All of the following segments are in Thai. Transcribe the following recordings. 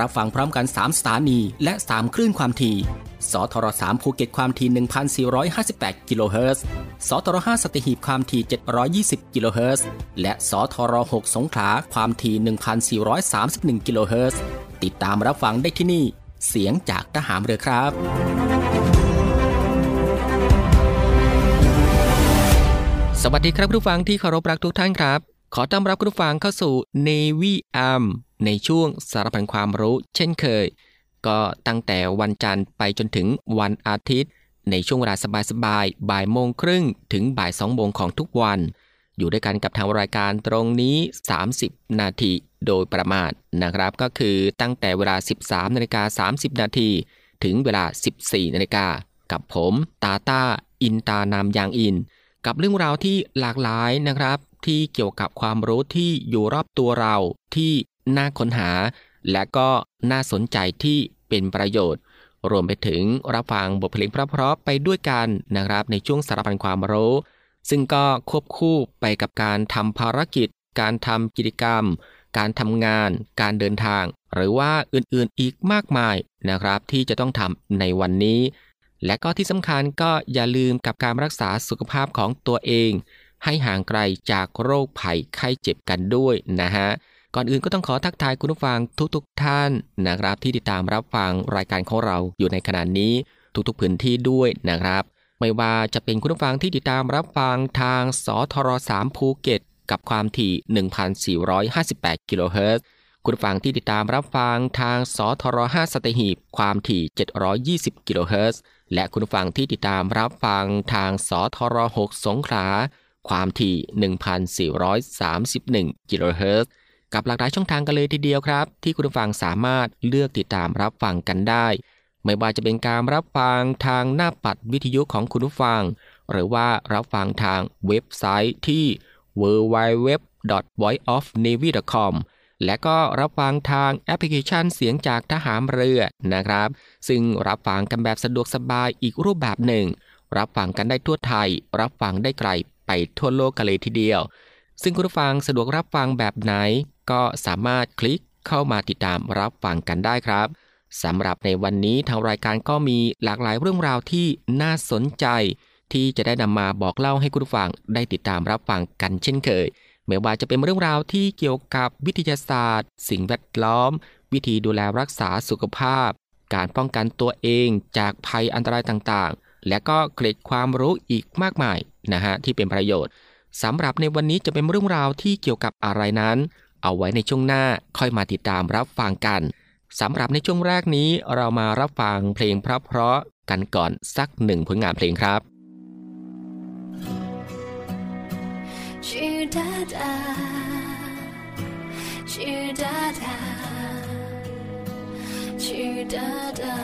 รับฟังพร้อมกัน 3 สถานี และ 3 คลื่นความถี่ สทร3ภูเก็ตความถี่ 1,458 กิโลเฮิรตซ์ สทร5สัตหีบความถี่ 720 กิโลเฮิรตซ์ และ สทร6สงขลาความถี่ 1,431 กิโลเฮิรตซ์ ติดตามรับฟังได้ที่นี่ เสียงจากทหารเรือครับ สวัสดีครับผู้ฟังที่เคารพรักทุกท่านครับ ขอต้อนรับผู้ฟังเข้าสู่ Navy AM ในช่วงสารพันความรู้เช่นเคย ก็ตั้งแต่วันจันทร์ไปจนถึงวันอาทิตย์ ในช่วงเวลาสบายๆบ่ายโมงครึ่งถึงบ่ายสองโมงของทุกวัน อยู่ด้วยกันกับทางรายการตรงนี้ 30 นาทีโดยประมาณนะครับ ก็คือตั้งแต่เวลา 13นาฬิกา30 นาทีถึงเวลา 14นาฬิกากับผมตาตาอินตานามยางอิน กับเรื่องราวที่หลากหลายนะครับที่เกี่ยวกับความรู้ที่อยู่รอบตัวเราที่ น่าค้นหา และก็น่าสนใจที่เป็นประโยชน์ รวมไปถึงรับฟังบทเพลงเพราะๆไปด้วยกันนะครับในช่วงสารพันความรู้ ซึ่งก็ควบคู่ไปกับการทำภารกิจ การทำกิจกรรม การทำงาน การเดินทาง หรือว่าอื่นๆอีกมากมายนะครับ ที่จะต้องทำในวันนี้ และก็ที่สำคัญก็อย่าลืมกับการรักษาสุขภาพของตัวเองให้ห่างไกลจากโรคภัยไข้เจ็บกันด้วยนะฮะ ก่อนอื่นก็ต้องขอทักทายคุณผู้ฟังทุกๆทท่านนะครับที่ติดตามรับฟังรายการของเราอยู่ในขณะนี้ทุกๆพื้นที่ด้วยนะครับ ไม่ว่าจะเป็นคุณผู้ฟังที่ติดตามรับฟังทางสทร3ภูเก็ตกับความถี่ 1,458 กิโลเฮิรตซ์คุณผู้ฟังที่ติดตามรับฟังทางสทร5สตหีบความถี่ 720 กิโลเฮิรตซ์และคุณผู้ฟังที่ติดตามรับฟังทางสทร6สงขลาความถี่ 1,431 กิโลเฮิรตซ์ กับหลากหลายช่องทางกันเลยทีเดียวครับ ที่คุณผู้ฟังสามารถเลือกติดตามรับฟังกันได้ ไม่ว่าจะเป็นการรับฟังทางหน้าปัดวิทยุของคุณผู้ฟัง หรือว่ารับฟังทางเว็บไซต์ที่ www.voiceofnavy.com และก็รับฟังทางแอปพลิเคชันเสียงจากทหารเรือนะครับ ซึ่งรับฟังกันแบบสะดวกสบายอีกรูปแบบหนึ่ง รับฟังกันได้ทั่วไทย รับฟังได้ไกลไปทั่วโลกกันเลยทีเดียว ซึ่งคุณผู้ฟังสะดวกรับฟังแบบไหน ก็สามารถคลิกเข้ามาติดตามรับฟังกันได้ครับสำหรับในวันนี้ทางรายการก็มีหลากหลายเรื่องราวที่น่าสนใจ ที่จะได้นำมาบอกเล่าให้คุณผู้ฟังได้ติดตามรับฟังกันเช่นเคยไม่ว่าจะเป็นเรื่องราวที่เกี่ยวกับวิทยาศาสตร์ สิ่งแวดล้อม วิธีดูแลรักษาสุขภาพ การป้องกันตัวเองจากภัยอันตรายต่างๆ และก็เกร็ดความรู้อีกมากมายนะฮะที่เป็นประโยชน์สำหรับในวันนี้จะเป็นเรื่องราวที่เกี่ยวกับอะไรนั้น เอาไว้ในช่วงหน้าค่อยมาติดตามรับฟังกันสำหรับในช่วงแรกนี้เรามารับฟังเพลงเพราะๆกันก่อนสักหนึ่งผลงานเพลงครับ ชื่อดาดาชื่อดาดาชื่อดาดา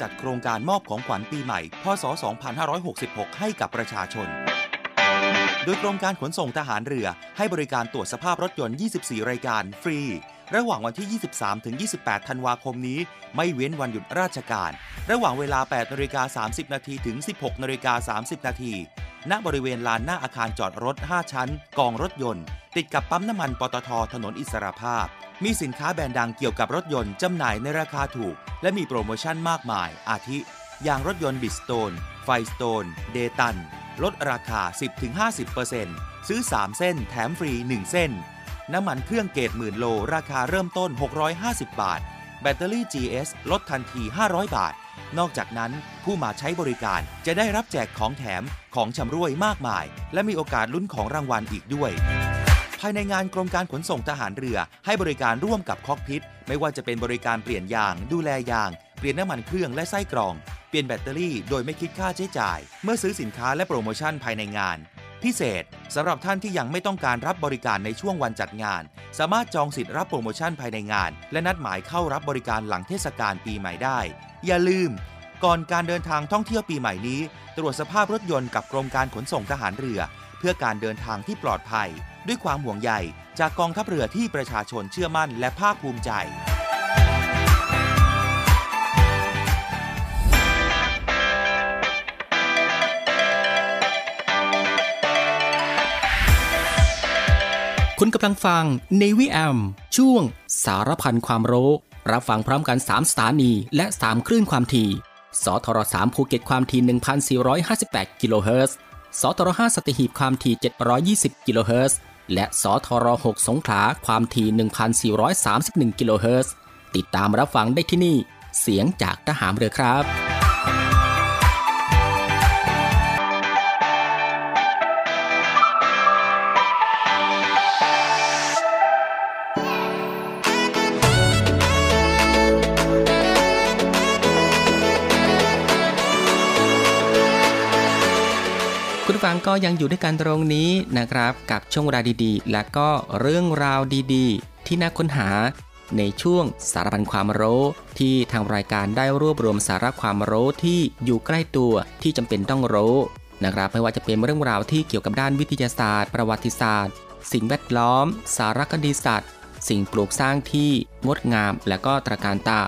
จัดโครงการมอบของขวัญปีใหม่ พศ 2566 ให้กับประชาชน โดยกรมการขนส่งทหารเรือ ให้บริการตรวจสภาพรถยนต์ 24 รายการฟรี ระหว่างวันที่ 23 ถึง 28 ธันวาคมนี้ ไม่เว้นวันหยุดราชการ ระหว่างเวลา 8นาฬิกา30 นาทีถึง 16นาฬิกา30 นาทีณบริเวณลานหน้าอาคารจอดรถ 5 ชั้น กองรถยนต์ ติดกับปั๊มน้ำมันปตทถนนอิสรภาพ มีสินค้าแบรนด์ดังเกี่ยวกับรถยนต์จำหน่ายในราคาถูก และมีโปรโมชั่นมากมาย อาทิ ยางรถยนต์ Bridgestone Firestone Dayton ลดราคา 10-50%ซื้อ 3 เส้น แถมฟรี 1 เส้น น้ำมันเครื่องเกรดหมื่นโล ราคาเริ่มต้น 650 บาท แบตเตอรี่ GS ลดทันที 500 บาท นอกจากนั้นผู้มาใช้บริการจะได้รับแจกของแถมของชำร่วยมากมาย และมีโอกาสลุ้นของรางวัลอีกด้วย ภายในงานกรมการขนส่งทหารเรือ ให้บริการร่วมกับคอกพิทไม่ว่าจะเป็นบริการเปลี่ยนยาง ดูแลยาง เปลี่ยนน้ำมันเครื่องและไส้กรอง เปลี่ยนแบตเตอรี่โดยไม่คิดค่าใช้จ่าย เมื่อซื้อสินค้าและโปรโมชั่นภายในงาน พิเศษสำหรับท่านที่ยังไม่ต้องการรับบริการในช่วงวันจัดงาน สามารถจองสิทธิ์รับโปรโมชั่นภายในงาน และนัดหมายเข้ารับบริการหลังเทศกาลปีใหม่ได้ อย่าลืม ก่อนการเดินทางท่องเที่ยวปีใหม่นี้ ตรวจสภาพรถยนต์กับกรมการขนส่งทหารเรือ เพื่อการเดินทางที่ปลอดภัย ด้วยความห่วงใยจากกองทัพเรือที่ประชาชนเชื่อมั่นและภาคภูมิใจคุณกำลังฟังในวิแอมช่วงสารพันความรู้ รับฟังพร้อมกัน 3 สถานี และ 3 คลื่นความถี่สทร3ภูเก็ตความถี่ 1,458 กิโลเฮิรตซ์ สทร5สัตหีบความถี่ 720 กิโลเฮิรตซ์ และสทร6สงขลาความถี่ 1,431 กิโลเฮิรตซ์ ติดตามรับฟังได้ที่นี่ เสียงจากทหารเรือครับ ผู้ฟังก็ยังอยู่ด้วยกันตรงนี้นะครับ กับช่วงเวลาดีๆ และก็เรื่องราวดีๆ ที่น่าค้นหาในช่วงสารพันความรู้ที่ทางรายการได้รวบรวมสาระความรู้ที่อยู่ใกล้ตัวที่จำเป็นต้องรู้นะครับไม่ว่าจะเป็นเรื่องราวที่เกี่ยวกับด้านวิทยาศาสตร์ ประวัติศาสตร์ สิ่งแวดล้อม สารคดีสัตว์ สิ่งปลูกสร้างที่งดงาม และก็ตระการตา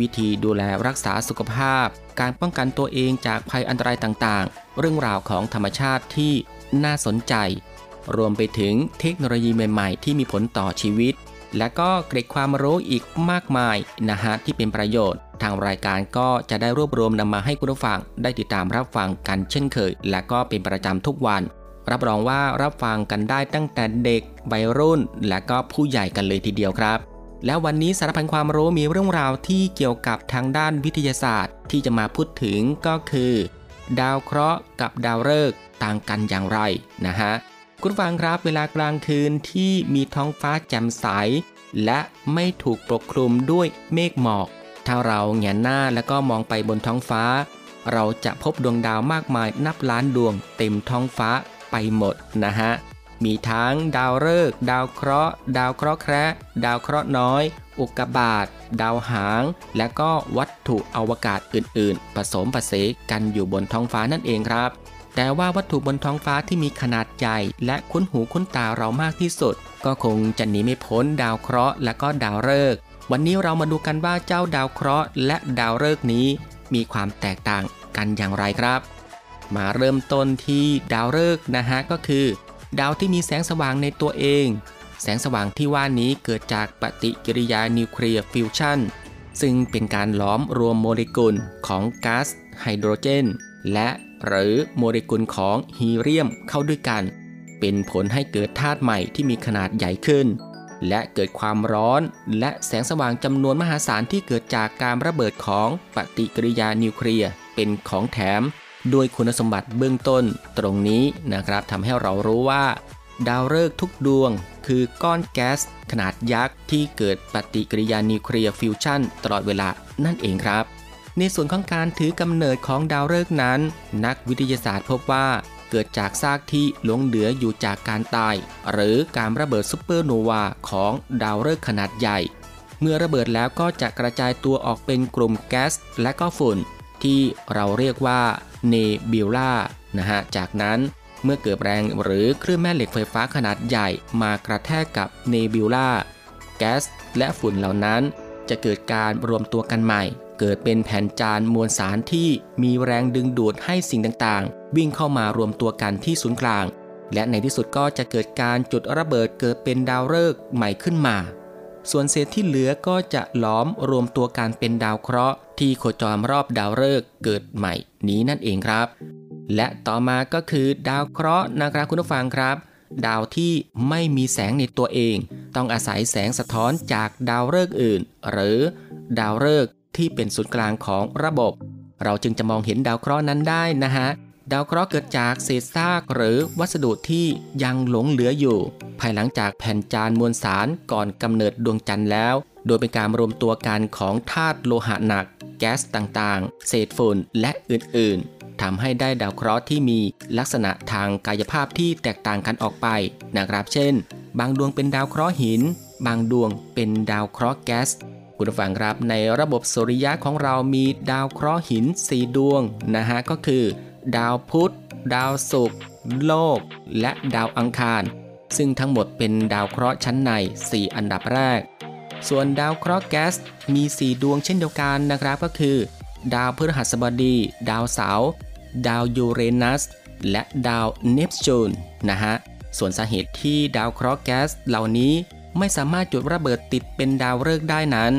วิธีดูแลรักษาสุขภาพ การป้องกันตัวเองจากภัยอันตรายต่างๆ เรื่องราวของธรรมชาติที่น่าสนใจ รวมไปถึงเทคโนโลยีใหม่ๆ ที่มีผลต่อชีวิต และก็เกร็ดความรู้อีกมากมายนะฮะที่เป็นประโยชน์ ทางรายการก็จะได้รวบรวมนำมาให้คุณผู้ฟังได้ติดตามรับฟังกันเช่นเคย และก็เป็นประจำทุกวัน รับรองว่ารับฟังกันได้ตั้งแต่เด็กวัยรุ่น และก็ผู้ใหญ่กันเลยทีเดียวครับ แล้ววันนี้สารพันความรู้มีเรื่องราวที่เกี่ยวกับทางด้านวิทยาศาสตร์ ที่จะมาพูดถึงก็คือ ดาวเคราะห์กับดาวฤกษ์ต่างกันอย่างไรนะฮะคุณฟังครับเวลากลางคืนที่มีท้องฟ้าแจ่มใส และไม่ถูกปกคลุมด้วยเมฆหมอก ถ้าเราแงนหน้าแล้วก็มองไปบนท้องฟ้า เราจะพบดวงดาวมากมายนับล้านดวงเต็มท้องฟ้าไปหมดนะฮะ มีทั้งดาวฤกษ์ดาวเคราะห์ ดาวเคราะห์แคระดาวเคราะห์น้อย อุกกาบาต ดาวหาง และก็วัตถุอวกาศอื่นๆ ผสมผสานกันอยู่บนท้องฟ้านั่นเองครับ แต่ว่าวัตถุบนท้องฟ้าที่มีขนาดใหญ่และคุ้นหูคุ้นตาเรามากที่สุด ก็คงจะหนีไม่พ้นดาวเคราะห์และก็ดาวฤกษ์วันนี้เรามาดูกันว่าเจ้าดาวเคราะห์และดาวฤกษ์นี้ มีความแตกต่างกันอย่างไรครับ มาเริ่มต้นที่ดาวฤกษ์นะฮะก็คือ ดาวที่มีแสงสว่างในตัวเอง แสงสว่างที่ว่านี้เกิดจากปฏิกิริยานิวเคลียร์ฟิวชันซึ่งเป็นการหลอมรวมโมเลกุลของก๊าซไฮโดรเจน และหรือโมเลกุลของฮีเลียมเข้าด้วยกัน เป็นผลให้เกิดธาตุใหม่ที่มีขนาดใหญ่ขึ้น และเกิดความร้อนและแสงสว่างจำนวนมหาศาลที่เกิดจากการระเบิดของปฏิกิริยานิวเคลียร์เป็นของแถม ด้วยคุณสมบัติเบื้องต้นตรงนี้นะครับทำให้เรารู้ว่า ดาวฤกษ์ทุกดวง คือก้อนแก๊สขนาดยักษ์ที่เกิดปฏิกิริยานิวเคลียร์ฟิวชันตลอดเวลานั่นเองครับ ในส่วนของการถือกำเนิดของดาวฤกษ์นั้น นักวิทยาศาสตร์พบว่าเกิดจากซากที่หลงเหลืออยู่จากการตาย หรือการระเบิดซุปเปอร์โนวาของดาวฤกษ์ขนาดใหญ่ เมื่อระเบิดแล้วก็จะกระจายตัวออกเป็นกลุ่มแก๊สและก็ฝุ่น ที่เราเรียกว่าเนบิวลานะฮะจากนั้นเมื่อเกิดแรงหรือคลื่นแม่เหล็กไฟฟ้าขนาดใหญ่มากระแทกกับเนบิวลาแก๊สและฝุ่นเหล่านั้น จะเกิดการรวมตัวกันใหม่ เกิดเป็นแผ่นจานมวลสารที่มีแรงดึงดูดให้สิ่งต่างๆ วิ่งเข้ามารวมตัวกันที่ศูนย์กลาง และในที่สุดก็จะเกิดการจุดระเบิดเกิดเป็นดาวฤกษ์ใหม่ขึ้นมา ส่วนเศษที่เหลือก็จะล้อมรวมตัวกันเป็นดาวเคราะห์ ที่โคจรรอบดาวฤกษ์เกิดใหม่นี้นั่นเองครับ และต่อมาก็คือดาวเคราะห์นะครับคุณผู้ฟังครับ ดาวที่ไม่มีแสงในตัวเอง ต้องอาศัยแสงสะท้อนจากดาวฤกษ์อื่น หรือดาวฤกษ์ที่เป็นศูนย์กลางของระบบ เราจึงจะมองเห็นดาวเคราะห์นั้นได้นะฮะดาวเคราะห์เกิดจากเศษซากหรือวัสดุที่ยังหลงเหลืออยู่ ภายหลังจากแผ่นจานมวลสารก่อนกำเนิดดวงจันทร์แล้ว โดยเป็นการรวมตัวกันของธาตุโลหะหนัก ก๊สต่างๆ เศษฝุ่นและอื่นๆทำให้ได้ดาวเคราะห์ที่มีลักษณะทางกายภาพที่แตกต่างกันออกไปนะครับ เช่น บางดวงเป็นดาวเคราะห์หิน บางดวงเป็นดาวเคราะห์แก๊สคุณผู้ฟังครับในระบบสุริยะของเรามีดาวเคราะห์หิน 4 ดวงนะฮะก็คือ ดาวพุธ ดาวศุกร์โลก และดาวอังคาร ซึ่งทั้งหมดเป็นดาวเคราะห์ชั้นใน 4 อันดับแรก ส่วนดาวเคราะห์แก๊สมี 4 ดวงเช่นเดียวกันนะครับก็คือ ดาวพฤหัสบดี ดาวเสาร์ดาวยูเรนัส และดาวเนปจูนนะฮะส่วนสาเหตุที่ดาวเคราะห์แก๊สเหล่านี้ไม่สามารถจุดระเบิดติดเป็นดาวฤกษ์ได้นั้น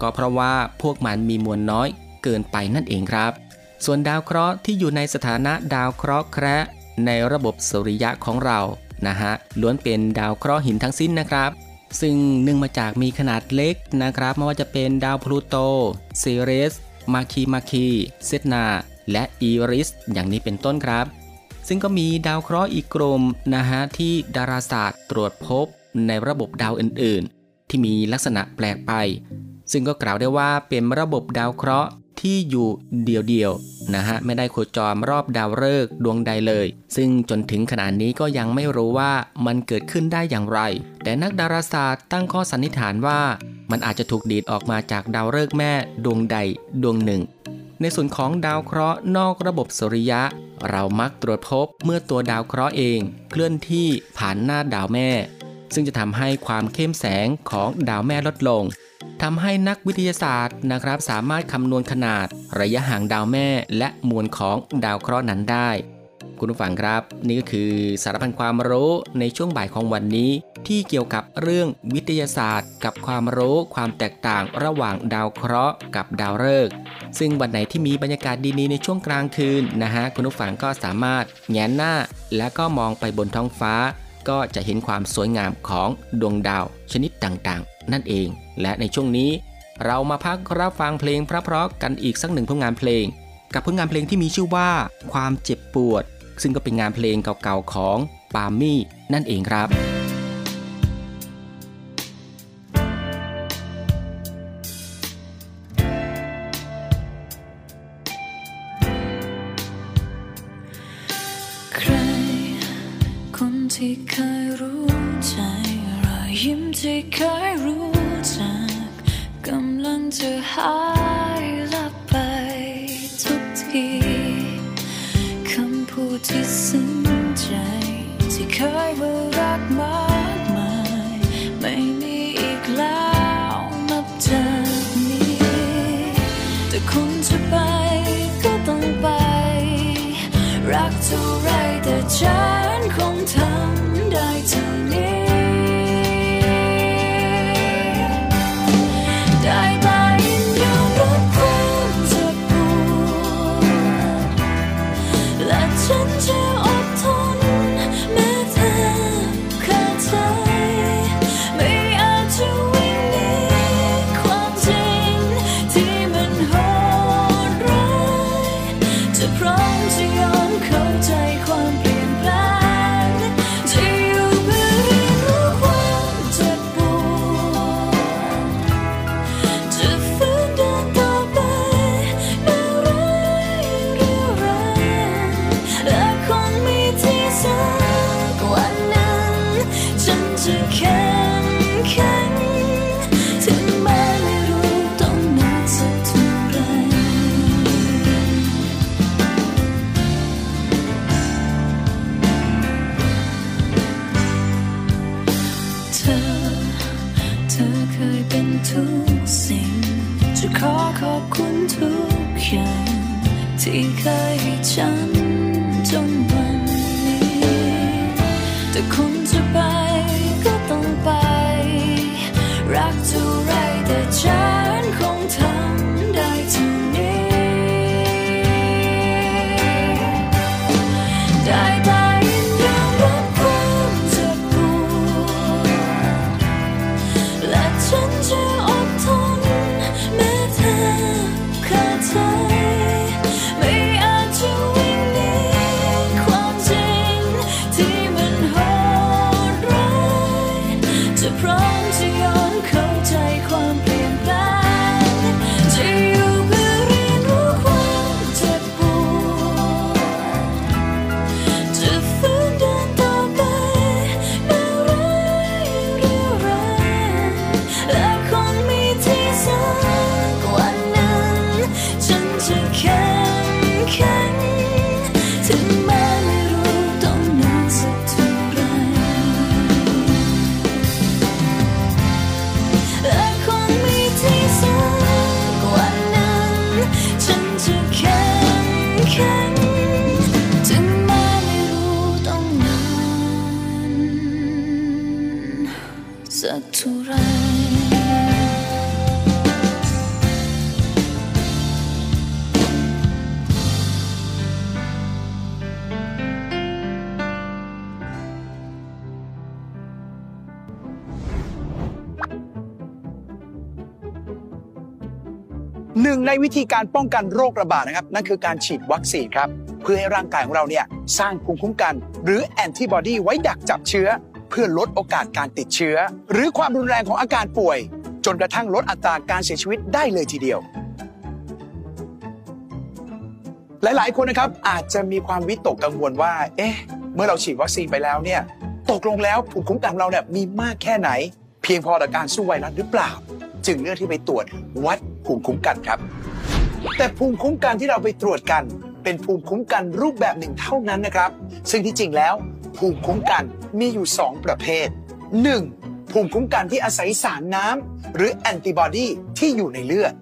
ก็เพราะว่าพวกมันมีมวลน้อยเกินไปนั่นเองครับ ส่วนดาวเคราะห์ที่อยู่ในสถานะดาวเคราะห์แคระในระบบสุริยะของเรานะฮะล้วนเป็นดาวเคราะห์หินทั้งสิ้นนะครับ ซึ่งเนื่องมาจากมีขนาดเล็กนะครับไม่ว่าจะเป็นดาวพลูโตเซเรส มาคีมาคีเซตนา และอีริส อย่างนี้เป็นต้นครับ ซึ่งก็มีดาวเคราะห์อีกกลุ่มนะฮะที่ดาราศาสตร์ตรวจพบในระบบดาวอื่นๆ ที่มีลักษณะแปลกไป ซึ่งก็กล่าวได้ว่าเป็นระบบดาวเคราะห์ที่อยู่เดียวๆ นะฮะไม่ได้โคจรรอบดาวฤกษ์ดวงใดเลย ซึ่งจนถึงขนาดนี้ก็ยังไม่รู้ว่ามันเกิดขึ้นได้อย่างไร แต่นักดาราศาสตร์ตั้งข้อสันนิษฐานว่า มันอาจจะถูกดีดออกมาจากดาวฤกษ์แม่ดวงใดดวงหนึ่ง ในส่วนของดาวเคราะห์นอกระบบสุริยะ เรามักตรวจพบเมื่อตัวดาวเคราะห์เอง เคลื่อนที่ผ่านหน้าดาวแม่ ซึ่งจะทำให้ความเข้มแสงของดาวแม่ลดลง ทำให้นักวิทยาศาสตร์นะครับ สามารถคำนวณขนาด ระยะห่างดาวแม่ และมวลของดาวเคราะห์นั้นได้ คุณผู้ฟังครับ นี่ก็คือสารพันความรู้ในช่วงบ่ายของวันนี้ ที่เกี่ยวกับเรื่องวิทยาศาสตร์ กับความรู้ความแตกต่างระหว่างดาวเคราะห์กับดาวฤกษ์ซึ่งวันไหนที่มีบรรยากาศดีๆในช่วงกลางคืนนะฮะคุณผู้ฟังก็สามารถแงนหน้า แล้วก็มองไปบนท้องฟ้า ก็จะเห็นความสวยงามของดวงดาวชนิดต่างๆ นั่นเอง และในช่วงนี้ เรามาพักรับฟังเพลงพระๆกันอีกสักหนึ่งผลงานเพลง กับผลงานเพลงที่มีชื่อว่า ความเจ็บปวด ซึ่งก็เป็นงานเพลงเก่าๆของปามี่นั่นเองครับีคำพูดที่ซึ้งใจ ที่เคยว่ารักมากมาย ไม่มีอีกแล้วนับจากนี้ แต่คุณจะไปก็ต้องไป รักเท่าไรแต่ฉัน สักเท่าไหรหนึ่งในวิธีการป้องกันโรคระบาดนะครับ นั่นคือการฉีดวัคซีนครับ เพื่อให้ร่างกายของเราเนี่ย สร้างภูมิคุ้มกัน หรือแอนติบอดีไว้ดักจับเชื้อ เพื่อลดโอกาสการติดเชื้อ หรือความรุนแรงของอาการป่วย จนกระทั่งลดอัตราการเสียชีวิตได้เลยทีเดียว หลาย ๆ คนนะครับอาจจะมีความวิตกกังวลว่า เอ๊ะ เมื่อเราฉีดวัคซีนไปแล้วเนี่ยตกลงแล้วภูมิคุ้มกันเราเนี่ยมีมากแค่ไหน เพียงพอต่อการสู้ไวรัสหรือเปล่า จึงเลือกที่ไปตรวจวัดภูมิคุ้มกันครับ แต่ภูมิคุ้มกันที่เราไปตรวจกัน เป็นภูมิคุ้มกันรูปแบบหนึ่งเท่านั้นนะครับ ซึ่งที่จริงแล้ว ภูมิคุ้มกันมีอยู่ 2 ประเภท 1. ภูมิคุ้มกันที่อาศัยสารน้ำหรือแอนติบอดีที่อยู่ในเลือด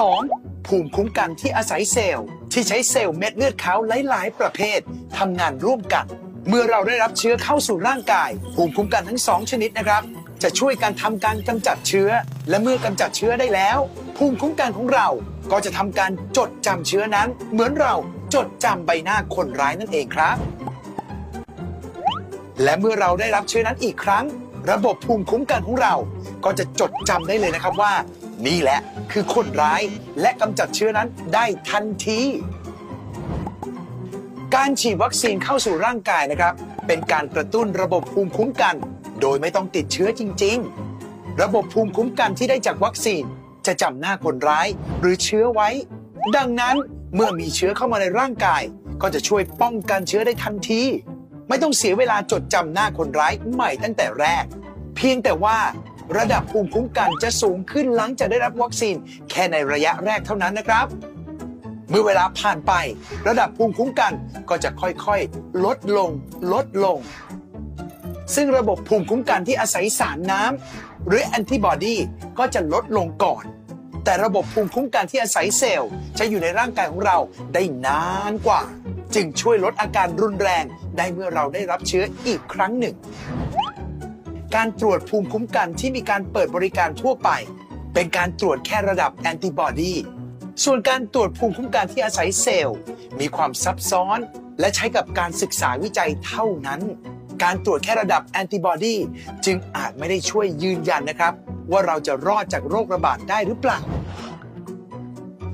2. ภูมิคุ้มกันที่อาศัยเซลล์ ที่ใช้เซลล์เม็ดเลือดขาวหลาย ๆ ประเภททำงานร่วมกัน เมื่อเราได้รับเชื้อเข้าสู่ร่างกาย ภูมิคุ้มกันทั้งสองชนิดนะครับ จะช่วยการทำการกำจัดเชื้อ และเมื่อกำจัดเชื้อได้แล้ว ภูมิคุ้มกันของเราก็จะทำการจดจำเชื้อนั้น เหมือนเราจดจำใบหน้าคนร้ายนั่นเองครับ และเมื่อเราได้รับเชื้อนั้นอีกครั้ง ระบบภูมิคุ้มกันของเรา ก็จะจดจำได้เลยนะครับว่า นี่แหละคือคนร้ายและกำจัดเชื้อนั้นได้ทันที การฉีดวัคซีนเข้าสู่ร่างกายนะครับ เป็นการกระตุ้นระบบภูมิคุ้มกัน โดยไม่ต้องติดเชื้อจริง ๆ ระบบภูมิคุ้มกันที่ได้จากวัคซีนจะจำหน้าคนร้ายหรือเชื้อไว้ ดังนั้นเมื่อมีเชื้อเข้ามาในร่างกาย ก็จะช่วยป้องกันเชื้อได้ทันที ไม่ต้องเสียเวลาจดจำหน้าคนร้ายใหม่ตั้งแต่แรก เพียงแต่ว่าระดับภูมิคุ้มกันจะสูงขึ้นหลังจากได้รับวัคซีน แค่ในระยะแรกเท่านั้นนะครับ เมื่อเวลาผ่านไป ระดับภูมิคุ้มกันก็จะค่อยๆ ลดลง ลดลง ซึ่งระบบภูมิคุ้มกันที่อาศัยสารน้ำหรือแอนติบอดีก็จะลดลงก่อน แต่ระบบภูมิคุ้มกันที่อาศัยเซลล์จะอยู่ในร่างกายของเราได้นานกว่า จึงช่วยลดอาการรุนแรง ได้เมื่อเราได้รับเชื้ออีกครั้งหนึ่ง การตรวจภูมิคุ้มกันที่มีการเปิดบริการทั่วไป เป็นการตรวจแค่ระดับแอนติบอดี ส่วนการตรวจภูมิคุ้มกันที่อาศัยเซลล์ มีความซับซ้อน และใช้กับการศึกษาวิจัยเท่านั้น การตรวจแค่ระดับแอนติบอดีจึงอาจไม่ได้ช่วยยืนยันนะครับ ว่าเราจะรอดจากโรคระบาดได้หรือเปล่า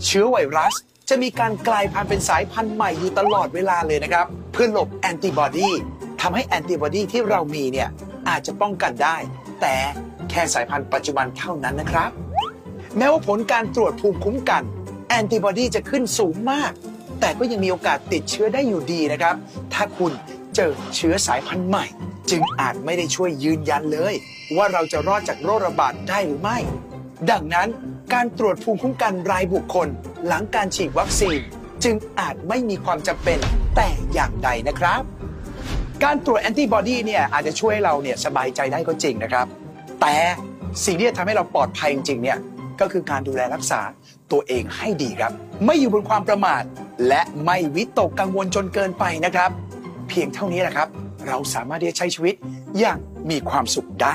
เชื้อไวรัส จะมีการกลายพันธุ์เป็นสายพันธุ์ใหม่อยู่ตลอดเวลาเลยนะครับ เพื่อหลบแอนติบอดีทำให้แอนติบอดีที่เรามีเนี่ยอาจจะป้องกันได้ แต่แค่สายพันธุ์ปัจจุบันเท่านั้นนะครับ แม้ว่าผลการตรวจภูมิคุ้มกัน แอนติบอดีจะขึ้นสูงมาก แต่ก็ยังมีโอกาสติดเชื้อได้อยู่ดีนะครับ ถ้าคุณเจอเชื้อสายพันธุ์ใหม่ จึงอาจไม่ได้ช่วยยืนยันเลย ว่าเราจะรอดจากโรคระบาดได้หรือไม่ ดังนั้นการตรวจภูมิคุ้มกันรายบุคคล หลังการฉีดวัคซีน จึงอาจไม่มีความจำเป็นแต่อย่างใดนะครับ การตรวจแอนติบอดีเนี่ยอาจจะช่วยเราเนี่ยสบายใจได้ก็จริงนะครับ แต่สิ่งที่จะทำให้เราปลอดภัยจริงๆเนี่ยก็คือการดูแลรักษาตัวเองให้ดีครับ ไม่อยู่บนความประมาท และไม่วิตกกังวลจนเกินไปนะครับ เพียงเท่านี้แหละครับ เราสามารถที่จะใช้ชีวิตอย่างมีความสุขได้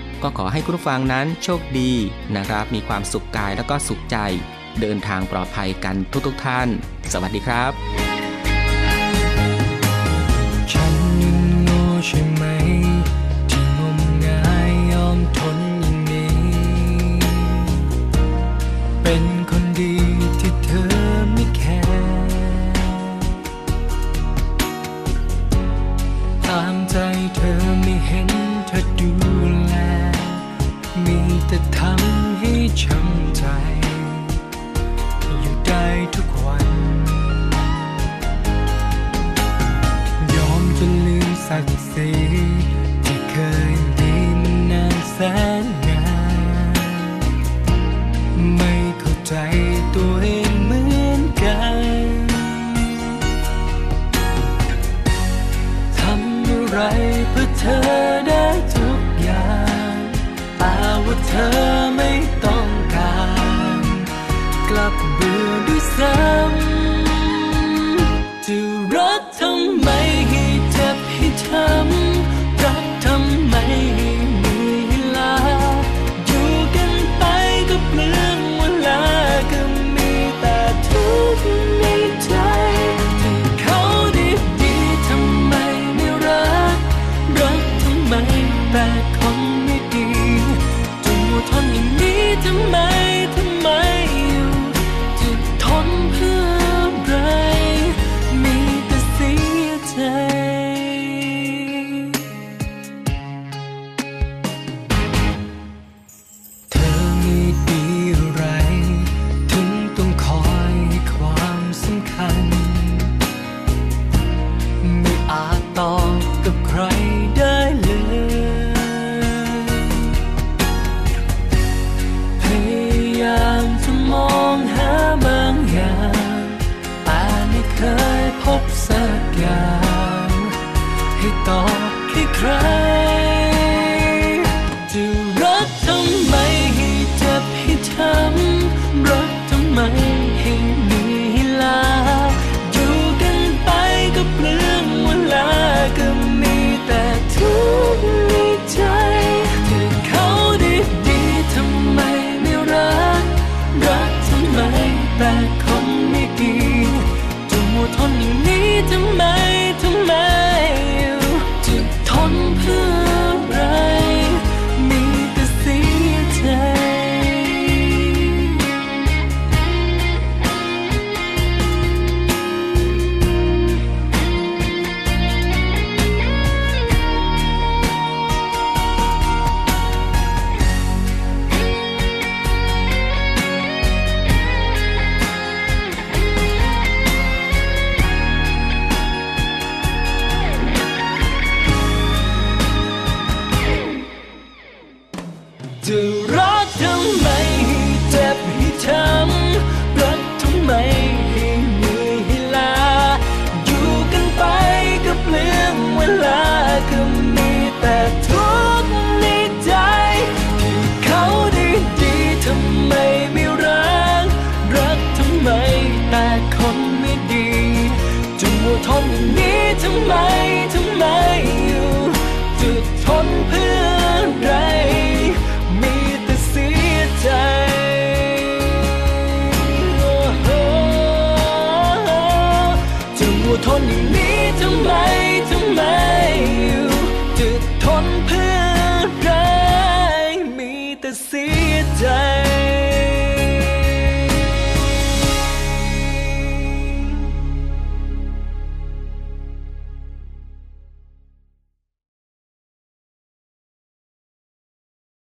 ก็ขอให้คุณผู้ฟังนั้นโชคดีนะครับ มีความสุขกายแล้วก็สุขใจ เดินทางปลอดภัยกันทุกๆทท่าน สวัสดีครับ ฉันยังโง่ใช่ไหม ที่งมงายยอมทนอย่างนี้ เป็นคนดีที่เธอไม่แคร์ตามใจเธอไม่เห็น